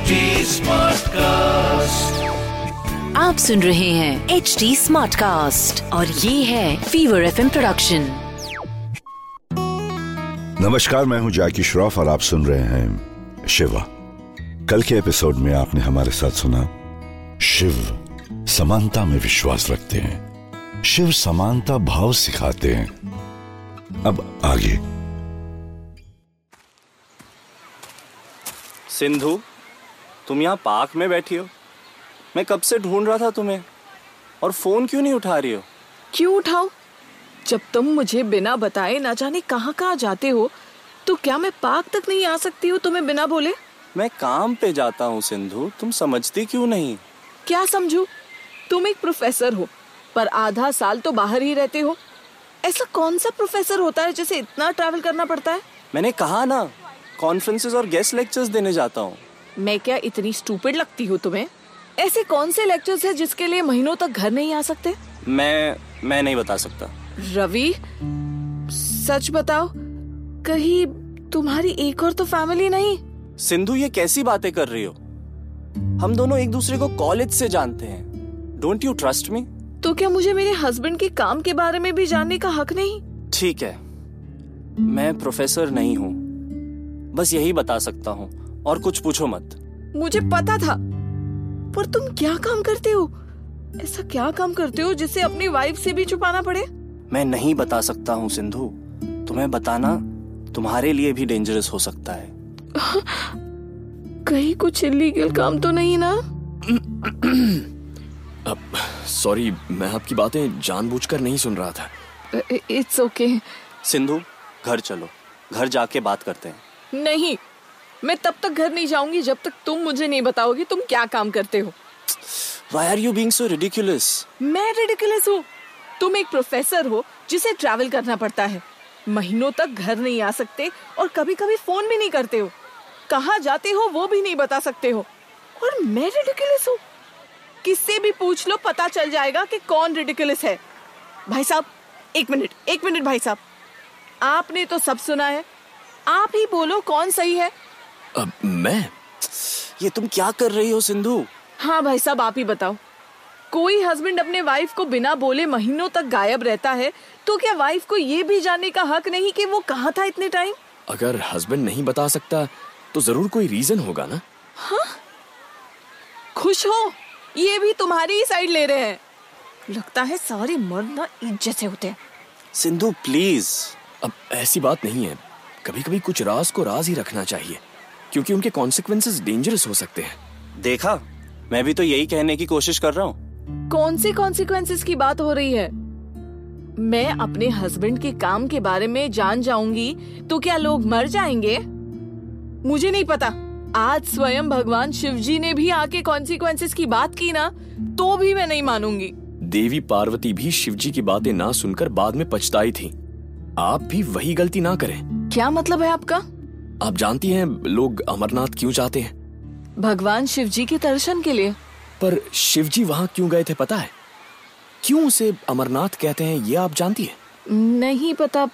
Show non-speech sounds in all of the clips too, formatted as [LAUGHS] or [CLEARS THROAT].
HD Smartcast. आप सुन रहे हैं एच डी स्मार्ट कास्ट और ये है फीवर एफ़ प्रोडक्शन नमस्कार मैं हूँ जैकी श्रॉफ और आप सुन रहे हैं शिवा। कल के एपिसोड में आपने हमारे साथ सुना शिव समानता में विश्वास रखते हैं। शिव समानता भाव सिखाते हैं। अब आगे। सिंधु तुम यहाँ पार्क में बैठी हो। मैं कब से ढूंढ रहा था तुम्हें? और फ़ोन क्यों नहीं उठा रही हो? क्यों उठाओ जब तुम मुझे बिना बताए ना जाने कहाँ कहाँ जाते हो तो क्या मैं पार्क तक नहीं आ सकती हूँ तुम्हें बिना बोले? मैं काम पे जाता हूँ सिंधु। तुम समझती क्यों नहीं? क्या समझू? तुम एक प्रोफेसर हो पर आधा साल तो बाहर ही रहते हो। ऐसा कौन सा प्रोफेसर होता है जिसे इतना ट्रैवल करना पड़ता है? मैंने कहा ना कॉन्फ्रेंसेस और गेस्ट लेक्चर्स देने जाता हूँ। मैं क्या इतनी स्टूपिड लगती हूँ तुम्हें? ऐसे कौन से लेक्चर्स है जिसके लिए महीनों तक घर नहीं आ सकते? मैं मैं नहीं बता सकता। रवि सच बताओ कहीं तुम्हारी एक और तो फैमिली नहीं? सिंधु ये कैसी बातें कर रही हो? हम दोनों एक दूसरे को कॉलेज से जानते हैं। डोंट यू ट्रस्ट मी तो क्या मुझे मेरे हस्बैंड के काम के बारे में भी जानने का हक नहीं? ठीक है। मैं प्रोफेसर नहीं हूँ। बस यही बता सकता हूँ। और कुछ पूछो मत। मुझे पता था। पर तुम क्या काम करते हो? ऐसा क्या काम करते हो जिसे अपनी वाइफ से भी छुपाना पड़े? मैं नहीं बता सकता हूँ सिंधु। तुम्हें बताना तुम्हारे लिए भी डेंजरस हो सकता है। [LAUGHS] कहीं कुछ इलीगल काम तो नहीं ना? [CLEARS THROAT] अब सॉरी मैं आपकी बातें जानबूझकर नहीं सुन रहा था। इट्स ओके सिंधु घर चलो। घर जाके बात करते हैं। नहीं। मैं तब तक घर नहीं जाऊँगी जब तक तुम मुझे नहीं बताओगे तुम क्या काम करते हो। Why are you being so ridiculous? मैं रेडिकुलस हूँ। तुम एक प्रोफेसर हो जिसे ट्रैवल करना पड़ता है। महीनों तक घर नहीं आ सकते और कभी कभी फ़ोन भी नहीं करते हो। कहाँ जाते हो वो भी नहीं बता सकते हो। और मैं रेडिकुलस हूँ। किससे भी पूछ लो पता चल जाएगा कि कौन रेडिकुलस है। भाई साहब एक मिनट एक मिनट भाई साहब। आपने तो सब सुना है। आप ही बोलो कौन सही है। अब मैं? ये तुम क्या कर रही हो सिंधु? हाँ भाई साहब आप ही बताओ। कोई हस्बैंड अपने वाइफ को बिना बोले महीनों तक गायब रहता है तो क्या वाइफ को ये भी जानने का हक नहीं कि वो कहाँ था इतने टाइम अगर हस्बैंड नहीं बता सकता तो ज़रूर कोई रीजन होगा ना? हाँ? खुश हो ये भी तुम्हारी ही साइड ले रहे हैं। लगता है सारे मर्द ना ईद जैसे होते हैं। सिंधु प्लीज़ अब ऐसी बात नहीं है। कभी कभी कुछ राज को राज ही रखना चाहिए। क्योंकि उनके कॉन्सिक्वेंसेस डेंजरस हो सकते हैं। देखा? मैं भी तो यही कहने की कोशिश कर रहा हूँ। कौन से कॉन्सिक्वेंसेस की बात हो रही है? मैं अपने हस्बैंड के काम के बारे में जान जाऊँगी तो क्या लोग मर जाएँगे? मुझे नहीं पता। आज स्वयं भगवान शिव जी ने भी आके कॉन्सिक्वेंसेस की बात की ना तो भी मैं नहीं मानूँगी। देवी पार्वती भी शिव जी की बातें ना सुनकर बाद में पछताई थी। आप भी वही गलती ना करें। क्या मतलब है आपका? आप जानती हैं लोग अमरनाथ क्यों जाते हैं? भगवान शिव जी के दर्शन के लिए। पर शिव जी वहाँ क्यों गए थे पता है? क्यों उसे अमरनाथ कहते हैं ये आप जानती हैं? नहीं पता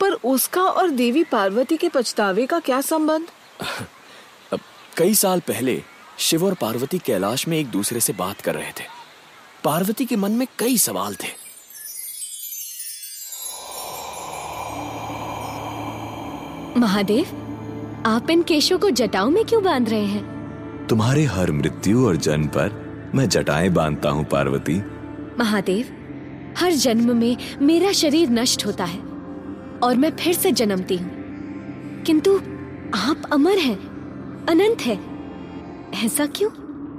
पर उसका और देवी पार्वती के पछतावे का क्या संबंध? [LAUGHS] कई साल पहले शिव और पार्वती कैलाश में एक दूसरे से बात कर रहे थे। पार्वती के मन में कई सवाल थे। महादेव आप इन केशों को जटाओं में क्यों बाँध रहे हैं? तुम्हारे हर मृत्यु और जन्म पर मैं जटाएँ बांधता हूँ पार्वती। महादेव हर जन्म में मेरा शरीर नष्ट होता है और मैं फिर से जन्मती हूँ। किंतु आप अमर हैं अनंत है। ऐसा क्यों?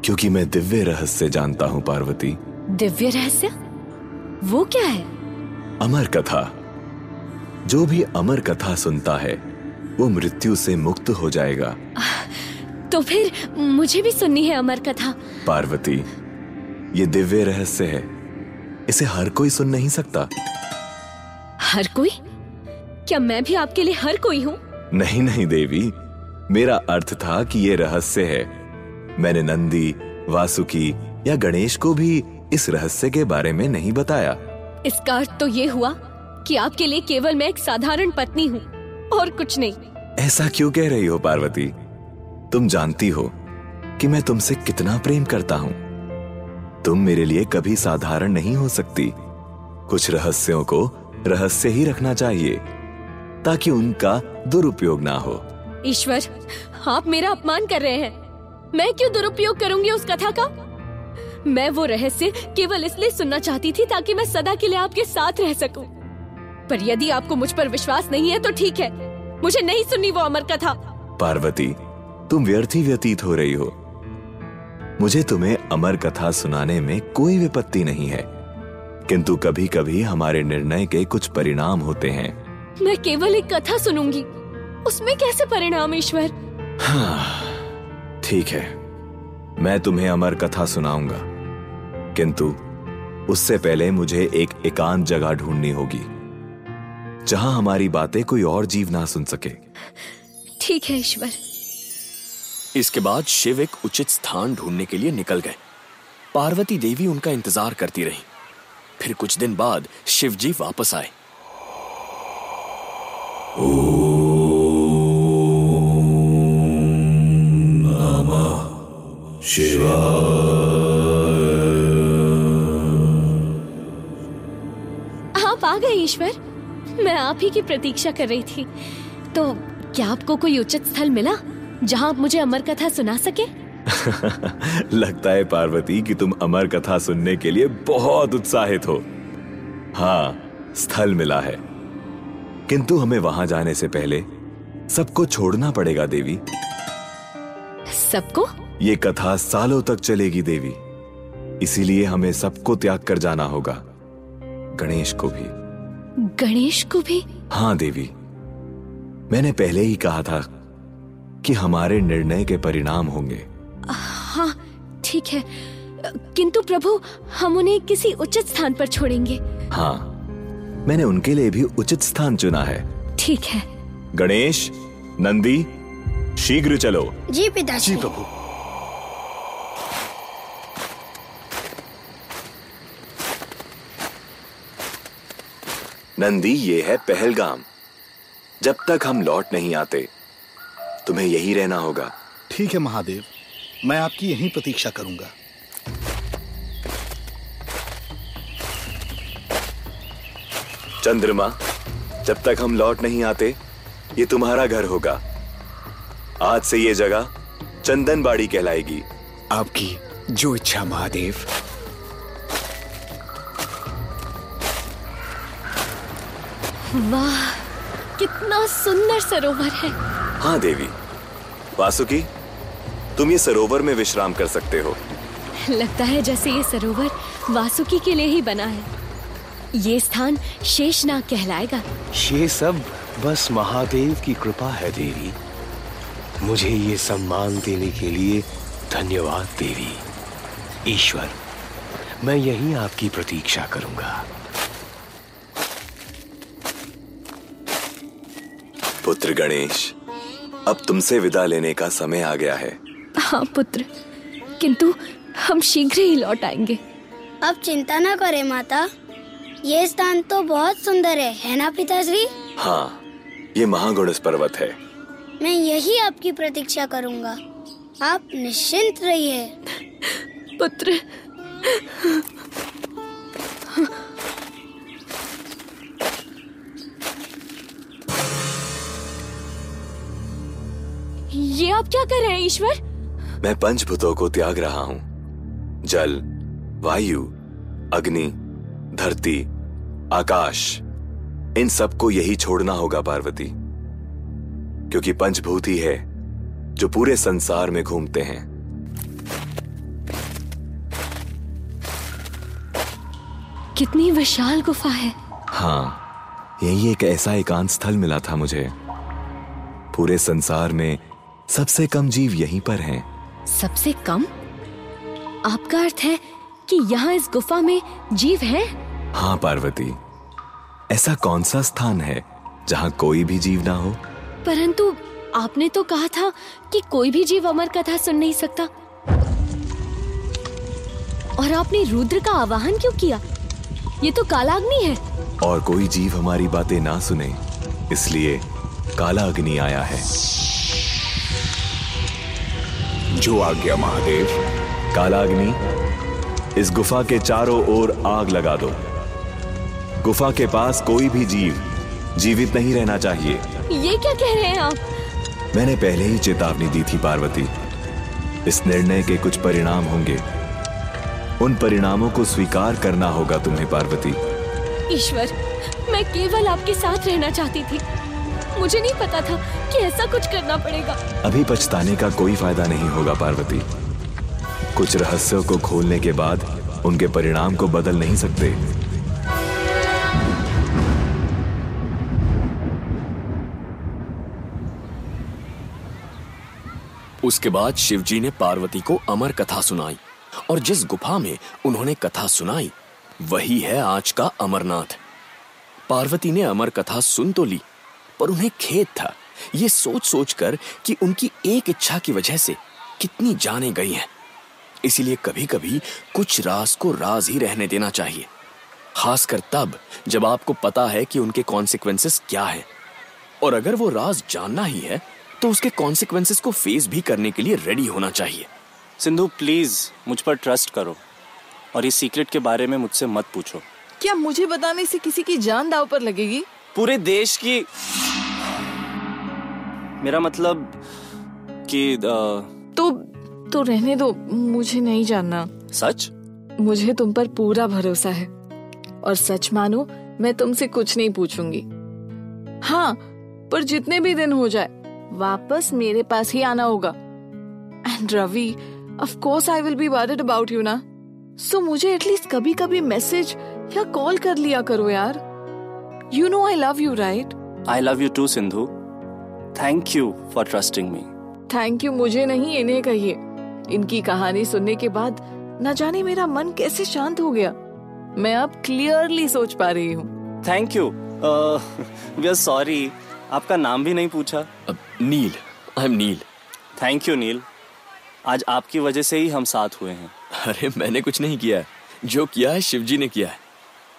क्योंकि मैं दिव्य रहस्य जानता हूँ पार्वती। दिव्य रहस्य? वो क्या है? अमर कथा। जो भी अमर कथा सुनता है वो मृत्यु से मुक्त हो जाएगा। तो फिर मुझे भी सुननी है अमर कथा। पार्वती ये दिव्य रहस्य है। इसे हर कोई सुन नहीं सकता। हर कोई? क्या मैं भी आपके लिए हर कोई हूँ? नहीं नहीं देवी। मेरा अर्थ था कि ये रहस्य है। मैंने नंदी वासुकी या गणेश को भी इस रहस्य के बारे में नहीं बताया। इसका अर्थ तो ये हुआ कि आपके लिए केवल मैं एक साधारण पत्नी हूँ। और कुछ नहीं। ऐसा क्यों कह रही हो पार्वती? तुम जानती हो कि मैं तुमसे कितना प्रेम करता हूँ। तुम मेरे लिए कभी साधारण नहीं हो सकती। कुछ रहस्यों को रहस्य ही रखना चाहिए ताकि उनका दुरुपयोग ना हो। ईश्वर आप मेरा अपमान कर रहे हैं। मैं क्यों दुरुपयोग करूँगी उस कथा का? मैं वो रहस्य केवल इसलिए सुनना चाहती थी ताकि मैं सदा के लिए आपके साथ रह सकूँ। पर यदि आपको मुझ पर विश्वास नहीं है तो ठीक है। मुझे नहीं सुननी वो अमर कथा। पार्वती तुम व्यर्थ ही व्यतीत हो रही हो। मुझे तुम्हें अमर कथा सुनाने में कोई विपत्ति नहीं है। किंतु कभी कभी हमारे निर्णय के कुछ परिणाम होते हैं। मैं केवल एक कथा सुनूँगी। उसमें कैसे परिणाम ईश्वर? ठीक है। मैं तुम्हें अमर कथा सुनाऊँगा। किंतु उससे पहले मुझे एक एकांत जगह ढूंढनी होगी। जहाँ हमारी बातें कोई और जीव ना सुन सके। ठीक है ईश्वर। इसके बाद शिव एक उचित स्थान ढूँढने के लिए निकल गए। पार्वती देवी उनका इंतज़ार करती रही। फिर कुछ दिन बाद शिव जी वापस आए। शिवा आप आ गए ईश्वर। मैं आप ही की प्रतीक्षा कर रही थी। तो क्या आपको कोई उचित स्थल मिला जहाँ आप मुझे अमर कथा सुना सके? [LAUGHS] लगता है पार्वती कि तुम अमर कथा सुनने के लिए बहुत उत्साहित हो। हाँ स्थल मिला है। किंतु हमें वहाँ जाने से पहले सबको छोड़ना पड़ेगा देवी। सबको? ये कथा सालों तक चलेगी देवी। इसीलिए हमें सबको त्याग कर जाना होगा। गणेश को भी। गणेश को भी? हाँ देवी। मैंने पहले ही कहा था कि हमारे निर्णय के परिणाम होंगे। हाँ ठीक है। किंतु प्रभु हम उन्हें किसी उचित स्थान पर छोड़ेंगे। हाँ मैंने उनके लिए भी उचित स्थान चुना है। ठीक है। गणेश नंदी शीघ्र चलो। जी पिताजी। जी प्रभु। नंदी ये है पहलगाम। जब तक हम लौट नहीं आते तुम्हें यही रहना होगा। ठीक है महादेव। मैं आपकी यहीं प्रतीक्षा करूँगा। चंद्रमा जब तक हम लौट नहीं आते ये तुम्हारा घर होगा। आज से ये जगह चंदनबाड़ी कहलाएगी। आपकी जो इच्छा महादेव। वाह कितना सुंदर सरोवर है। हाँ देवी। वासुकी तुम ये सरोवर में विश्राम कर सकते हो। लगता है जैसे ये सरोवर वासुकी के लिए ही बना है। ये स्थान शेषनाग कहलाएगा। ये सब बस महादेव की कृपा है देवी। मुझे ये सम्मान देने के लिए धन्यवाद देवी। ईश्वर मैं यहीं आपकी प्रतीक्षा करूँगा। पुत्र गणेश अब तुमसे विदा लेने का समय आ गया है। हाँ पुत्र। किंतु हम शीघ्र ही लौट आएँगे। अब चिंता न करें माता। ये स्थान तो बहुत सुंदर है है ना पिताश्री? हाँ ये महागुणस पर्वत है। मैं यही आपकी प्रतीक्षा करूँगा। आप निश्चिंत रहिए। पुत्र। आप क्या कर रहे हैं ईश्वर? मैं पंचभूतों को त्याग रहा हूँ। जल वायु अग्नि धरती आकाश इन सबको यही छोड़ना होगा पार्वती। क्योंकि पंचभूत ही है जो पूरे संसार में घूमते हैं। कितनी विशाल गुफा है। हाँ यही एक ऐसा एकांत स्थल मिला था मुझे। पूरे संसार में सबसे कम जीव यहीं पर हैं। सबसे कम? आपका अर्थ है कि यहाँ इस गुफा में जीव है? हाँ पार्वती। ऐसा कौन सा स्थान है जहाँ कोई भी जीव ना हो? परंतु आपने तो कहा था कि कोई भी जीव अमर कथा सुन नहीं सकता। और आपने रुद्र का आवाहन क्यों किया? ये तो कालाग्नि है। और कोई जीव हमारी बातें ना सुने इसलिए काला अग्नि आया है। जो आज्ञा महादेव कालाग्नि इस गुफा के चारों ओर आग लगा दो। गुफा के पास कोई भी जीव जीवित नहीं रहना चाहिए। ये क्या कह रहे हैं आप? मैंने पहले ही चेतावनी दी थी पार्वती। इस निर्णय के कुछ परिणाम होंगे। उन परिणामों को स्वीकार करना होगा तुम्हें पार्वती। ईश्वर मैं केवल आपके साथ रहना चाहती थी। मुझे नहीं पता था कि ऐसा कुछ करना पड़ेगा। अभी पछताने का कोई फ़ायदा नहीं होगा, पार्वती। कुछ रहस्यों को खोलने के बाद उनके परिणाम को बदल नहीं सकते। उसके बाद शिवजी ने पार्वती को अमर कथा सुनाई, और जिस गुफा में उन्होंने कथा सुनाई, वही है आज का अमरनाथ। पार्वती ने अमर कथा सुन तो ली पर उन्हें खेद था। ये सोच सोच कर कि उनकी एक इच्छा की वजह से कितनी जाने गई हैं। इसीलिए कभी कभी कुछ राज को राज ही रहने देना चाहिए। खासकर तब जब आपको पता है कि उनके कॉन्सिक्वेंसेस क्या है। और अगर वो राज जानना ही है तो उसके कॉन्सिक्वेंसेस को फेस भी करने के लिए रेडी होना चाहिए। सिंधु प्लीज़ मुझ पर ट्रस्ट करो और इस सीक्रेट के बारे में मुझसे मत पूछो। क्या मुझे बताने से किसी की जान दाव पर लगेगी? पूरे देश की मेरा मतलब कि तो तो रहने दो मुझे नहीं जानना। सच? मुझे तुम पर पूरा भरोसा है। और सच मानो मैं तुमसे कुछ नहीं पूछूँगी। हाँ पर जितने भी दिन हो जाए वापस मेरे पास ही आना होगा। And Ravi of course I will be worried about you ना। सो मुझे एटलीस्ट कभी कभी मैसेज या कॉल कर लिया करो यार। You know I love you right I love you too Sindhu thank you for trusting me thank you मुझे नहीं इन्हें कहिए। इनकी कहानी सुनने के बाद न जाने मेरा मन कैसे शांत हो गया। मैं अब क्लियरली सोच पा रही हूँ। Thank you we are sorry आपका नाम भी नहीं पूछा। Neel. I am Neel. Thank you Neel आज आपकी वजह से ही हम साथ हुए हैं। अरे मैंने कुछ नहीं किया है। जो किया है शिवजी ने किया है।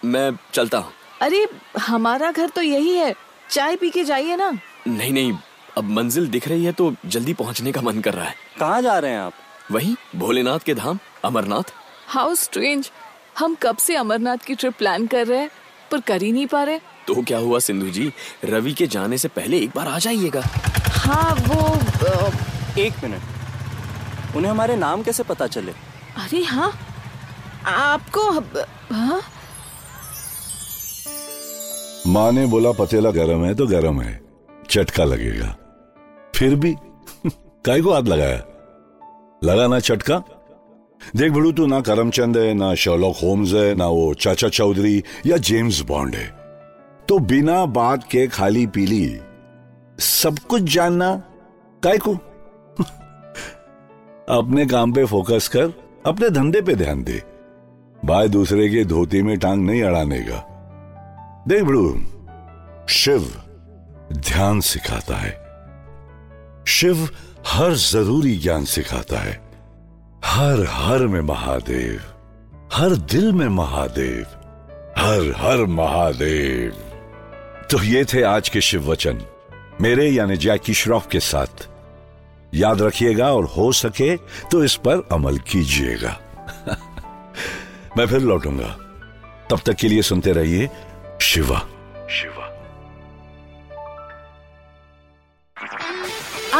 मैं चलता हूँ। अरे हमारा घर तो यही है। चाय पी के जाइए ना। नहीं नहीं अब मंजिल दिख रही है तो जल्दी पहुँचने का मन कर रहा है। कहाँ जा रहे हैं आप? वही भोलेनाथ के धाम अमरनाथ। हाउ स्ट्रेंज हम कब से अमरनाथ की ट्रिप प्लान कर रहे हैं पर कर ही नहीं पा रहे। तो क्या हुआ सिंधु जी? रवि के जाने से पहले एक बार आ जाइएगा। हाँ वो एक मिनट। उन्हें हमारे नाम कैसे पता चले? अरे हाँ आपको हाँ? माँ ने बोला पतेला गरम है तो गरम है। चटका लगेगा। फिर भी [LAUGHS] काय को हाथ लगाया? लगा ना चटका? देख बड़ू, तू ना करमचंद है, ना शर्लॉक होम्स है, ना वो चाचा चौधरी या जेम्स बॉन्ड है। तो बिना बात के खाली पीली, सब कुछ जानना काय को? [LAUGHS] अपने काम पे फोकस कर, अपने धंधे पे ध्यान दे। भाई दूसरे के धोती में टांग नहीं अड़ाने का देख बड़ू, शिव। ध्यान सिखाता है। शिव हर ज़रूरी ज्ञान सिखाता है। हर हर में महादेव, हर दिल में महादेव, हर हर महादेव। तो ये थे आज के शिव वचन। मेरे यानी जैकी श्रॉफ के साथ। याद रखिएगा और हो सके तो इस पर अमल कीजिएगा। [LAUGHS] मैं फिर लौटूँगा। तब तक के लिए सुनते रहिए शिवा। शिवा।